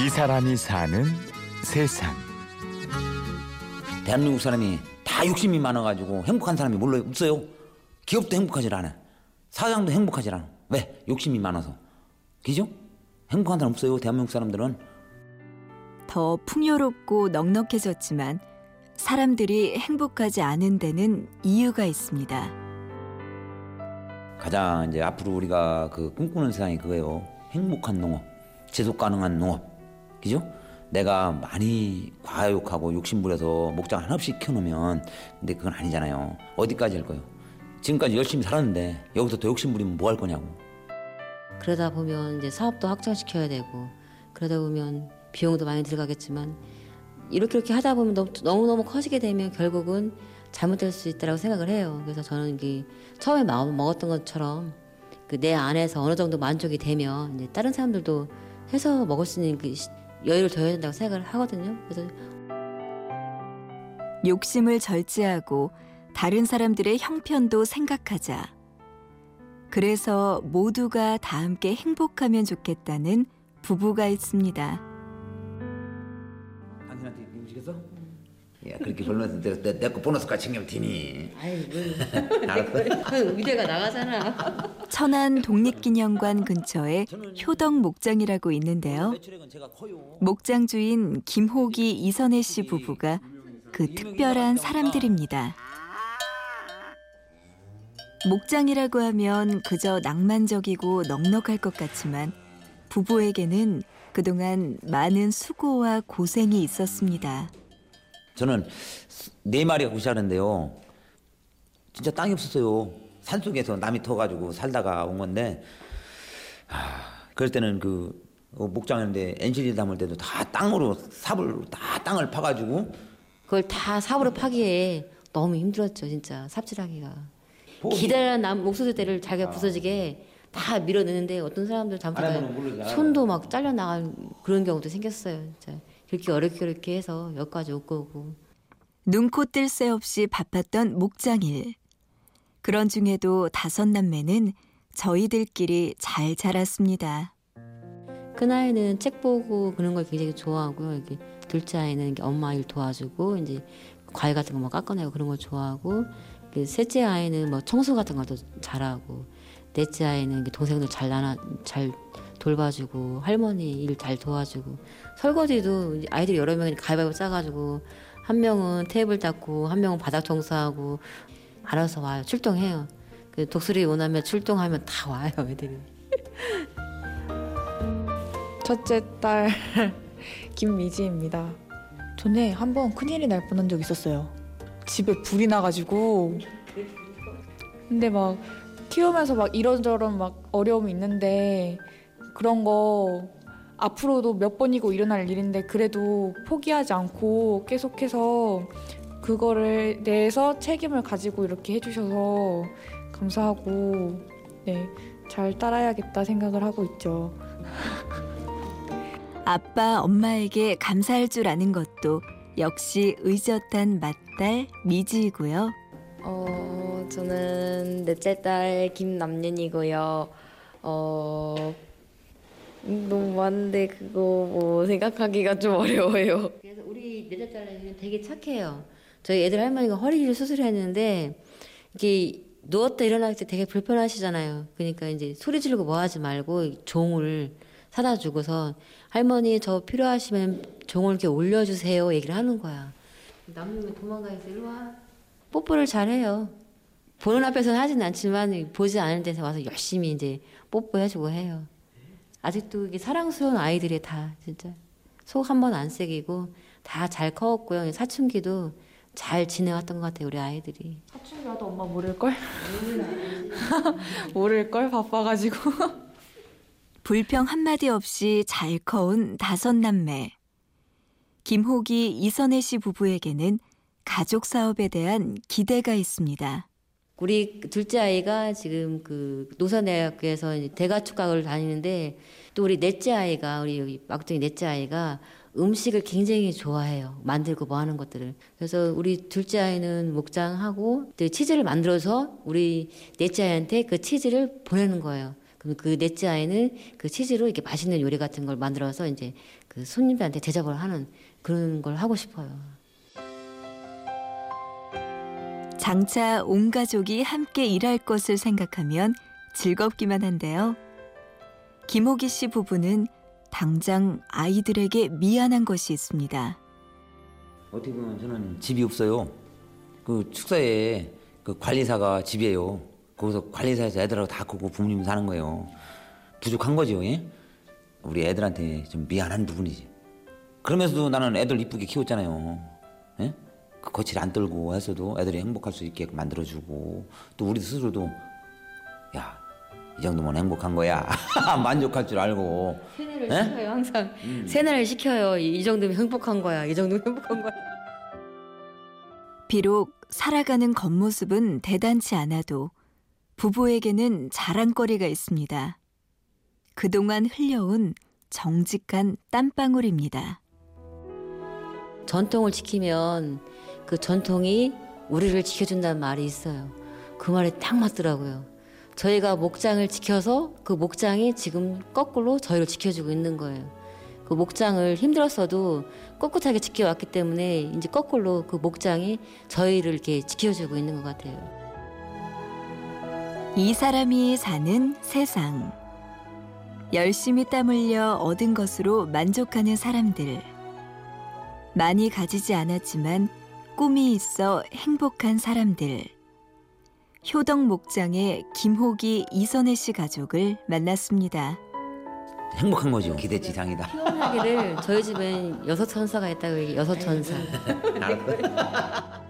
이 사람이 사는 세상. 대한민국 사람이 다 욕심이 많아가지고 행복한 사람이 몰라 없어요. 기업도 행복하지 않아. 사장도 행복하지 않아. 왜? 욕심이 많아서. 그죠? 행복한 사람 없어요. 대한민국 사람들은. 더 풍요롭고 넉넉해졌지만 사람들이 행복하지 않은 데는 이유가 있습니다. 가장 이제 앞으로 우리가 그 꿈꾸는 세상이 그거예요. 행복한 농업, 지속 가능한 농업, 그죠? 내가 많이 과욕하고 욕심부려서 목장 하나씩 키워놓으면 근데 그건 아니잖아요. 어디까지 할 거예요? 지금까지 열심히 살았는데 여기서 더 욕심부리면 뭐 할 거냐고. 그러다 보면 이제 사업도 확장시켜야 되고 그러다 보면 비용도 많이 들어가겠지만 이렇게 이렇게 하다 보면 너무 너무 커지게 되면 결국은 잘못될 수 있다라고 생각을 해요. 그래서 저는 이게 처음에 마음 먹었던 것처럼 그 내 안에서 어느 정도 만족이 되면 이제 다른 사람들도 해서 먹을 수 있는 그 여유를 둬야 된다고 생각을 하거든요. 그래서 욕심을 절제하고 다른 사람들의 형편도 생각하자. 그래서 모두가 다 함께 행복하면 좋겠다는 부부가 있습니다. 야 그렇게 벌면서 내가 내거 보너스까지 챙기면 되니. 아이 알았어. 의대가 나가잖아. 천안 독립기념관 근처에 효덕 목장이라고 있는데요. 목장 주인 김호기 이선혜 씨 부부가 그 특별한 사람들입니다. 목장이라고 하면 그저 낭만적이고 넉넉할 것 같지만 부부에게는 그동안 많은 수고와 고생이 있었습니다. 저는 네 마리 갖고 시작했는데요. 진짜 땅이 없었어요. 산 속에서 남이 터가지고 살다가 온 건데, 아, 그럴 때는 그 어, 목장인데 엔실이 담을 때도 다 땅으로 삽을 다 땅을 파가지고 그걸 다 삽으로 파기에 너무 힘들었죠, 진짜 삽질하기가. 기다란 남 목소리 때를 자기가 부서지게 다 밀어내는데 어떤 사람들 잘못하면. 손도 막 잘려 나갈 그런 경우도 생겼어요, 진짜. 그렇게 어렵게 어렵게 해서 여기까지 올 거고. 눈코 뜰 새 없이 바빴던 목장일. 그런 중에도 다섯 남매는 저희들끼리 잘 자랐습니다. 큰 아이는 책 보고 그런 걸 굉장히 좋아하고요. 이렇게 둘째 아이는 엄마 일 도와주고 이제 과일 같은 거 막 깎아내고 그런 걸 좋아하고 그 셋째 아이는 뭐 청소 같은 것도 잘하고 넷째 아이는 동생들 잘 나눠 잘 돌봐주고 할머니 일 잘 도와주고 설거지도 이제 아이들이 여러 명이 가위바위보 짜가지고 한 명은 테이블 닦고 한 명은 바닥 청소하고 알아서 와요 출동해요 그 독수리 원하면 출동하면 다 와요 애들이 첫째 딸 김미지입니다. 전에 한 번 큰일이 날 뻔한 적 있었어요. 집에 불이 나가지고. 근데 막 키우면서 막 이런저런 막 어려움이 있는데 그런 거 앞으로도 몇 번이고 일어날 일인데 그래도 포기하지 않고 계속해서 그거를 내서 책임을 가지고 이렇게 해주셔서 감사하고 네 잘 따라야겠다 생각을 하고 있죠. 아빠, 엄마에게 감사할 줄 아는 것도 역시 의젓한 맏딸 미지이고요. 어, 저는 넷째 딸 김남윤이고요. 어, 음, 너무 많은데 그거 뭐 생각하기가 좀 어려워요. 그래서 우리 딸은 되게 착해요. 저희 애들 할머니가 허리를 수술했는데 이게 누웠다 일어날 때 되게 불편하시잖아요. 그러니까 이제 소리 지르고 뭐 하지 말고 종을 사다 주고서 할머니 저 필요하시면 종을 이렇게 올려주세요 얘기를 하는 거야. 남녀가 도망가 있어 일로 와. 뽀뽀를 잘해요. 보는 앞에서는 하진 않지만 보지 않을 데서 와서 열심히 이제 뽀뽀해주고 해요. 아직도 이게 사랑스러운 아이들이 다 진짜 속 한 번 안 새기고 다 잘 커왔고요. 사춘기도 잘 지내왔던 것 같아요 우리 아이들이. 사춘기 와도 엄마 모를걸? 모를걸 바빠가지고 불평 한마디 없이 잘 커온 다섯 남매. 김호기, 이선혜 씨 부부에게는 가족 사업에 대한 기대가 있습니다. 우리 둘째 아이가 지금 그 노산대학교에서 대가축학을 다니는데 또 우리 넷째 아이가 우리 여기 막둥이 넷째 아이가 음식을 굉장히 좋아해요. 만들고 뭐 하는 것들을. 그래서 우리 둘째 아이는 목장하고 또 치즈를 만들어서 우리 넷째 아이한테 그 치즈를 보내는 거예요. 그럼 그 넷째 아이는 그 치즈로 이렇게 맛있는 요리 같은 걸 만들어서 이제 그 손님들한테 대접을 하는 그런 걸 하고 싶어요. 장차 온 가족이 함께 일할 것을 생각하면 즐겁기만 한데요. 김호기 씨 부부는 당장 아이들에게 미안한 것이 있습니다. 어떻게 보면 저는 집이 없어요. 그 축사에 그 관리사가 집이에요. 거기서 관리사에서 애들하고 다 크고 부모님 사는 거예요. 부족한 거죠. 예? 우리 애들한테 좀 미안한 부분이지. 그러면서도 나는 애들 이쁘게 키웠잖아요. 예? 그 거칠 안 떨고 해서도 애들이 행복할 수 있게 만들어주고 또 우리 스스로도 야 이 정도면 행복한 거야. 만족할 줄 알고. 세뇌를 에? 시켜요 항상. 세뇌를 시켜요. 이, 이 정도면 행복한 거야. 이 정도면 행복한 거야. 비록 살아가는 겉모습은 대단치 않아도 부부에게는 자랑거리가 있습니다. 그동안 흘려온 정직한 땀방울입니다. 전통을 지키면 그 전통이 우리를 지켜준다는 말이 있어요 그 말이 딱 맞더라고요 저희가 목장을 지켜서 그 목장이 지금 거꾸로 저희를 지켜주고 있는 거예요 그 목장을 힘들었어도 꿋꿋하게 지켜왔기 때문에 이제 거꾸로 그 목장이 저희를 이렇게 지켜주고 있는 것 같아요 이 사람이 사는 세상. 열심히 땀 흘려 얻은 것으로 만족하는 사람들. 많이 가지지 않았지만 꿈이 있어 행복한 사람들. 효덕 목장의 김호기 이선혜 씨 가족을 만났습니다. 행복한 거죠. 기대치상이다. 하기를 저희 집엔 여섯 천사가 있다고 얘기 여섯 천사 알았어.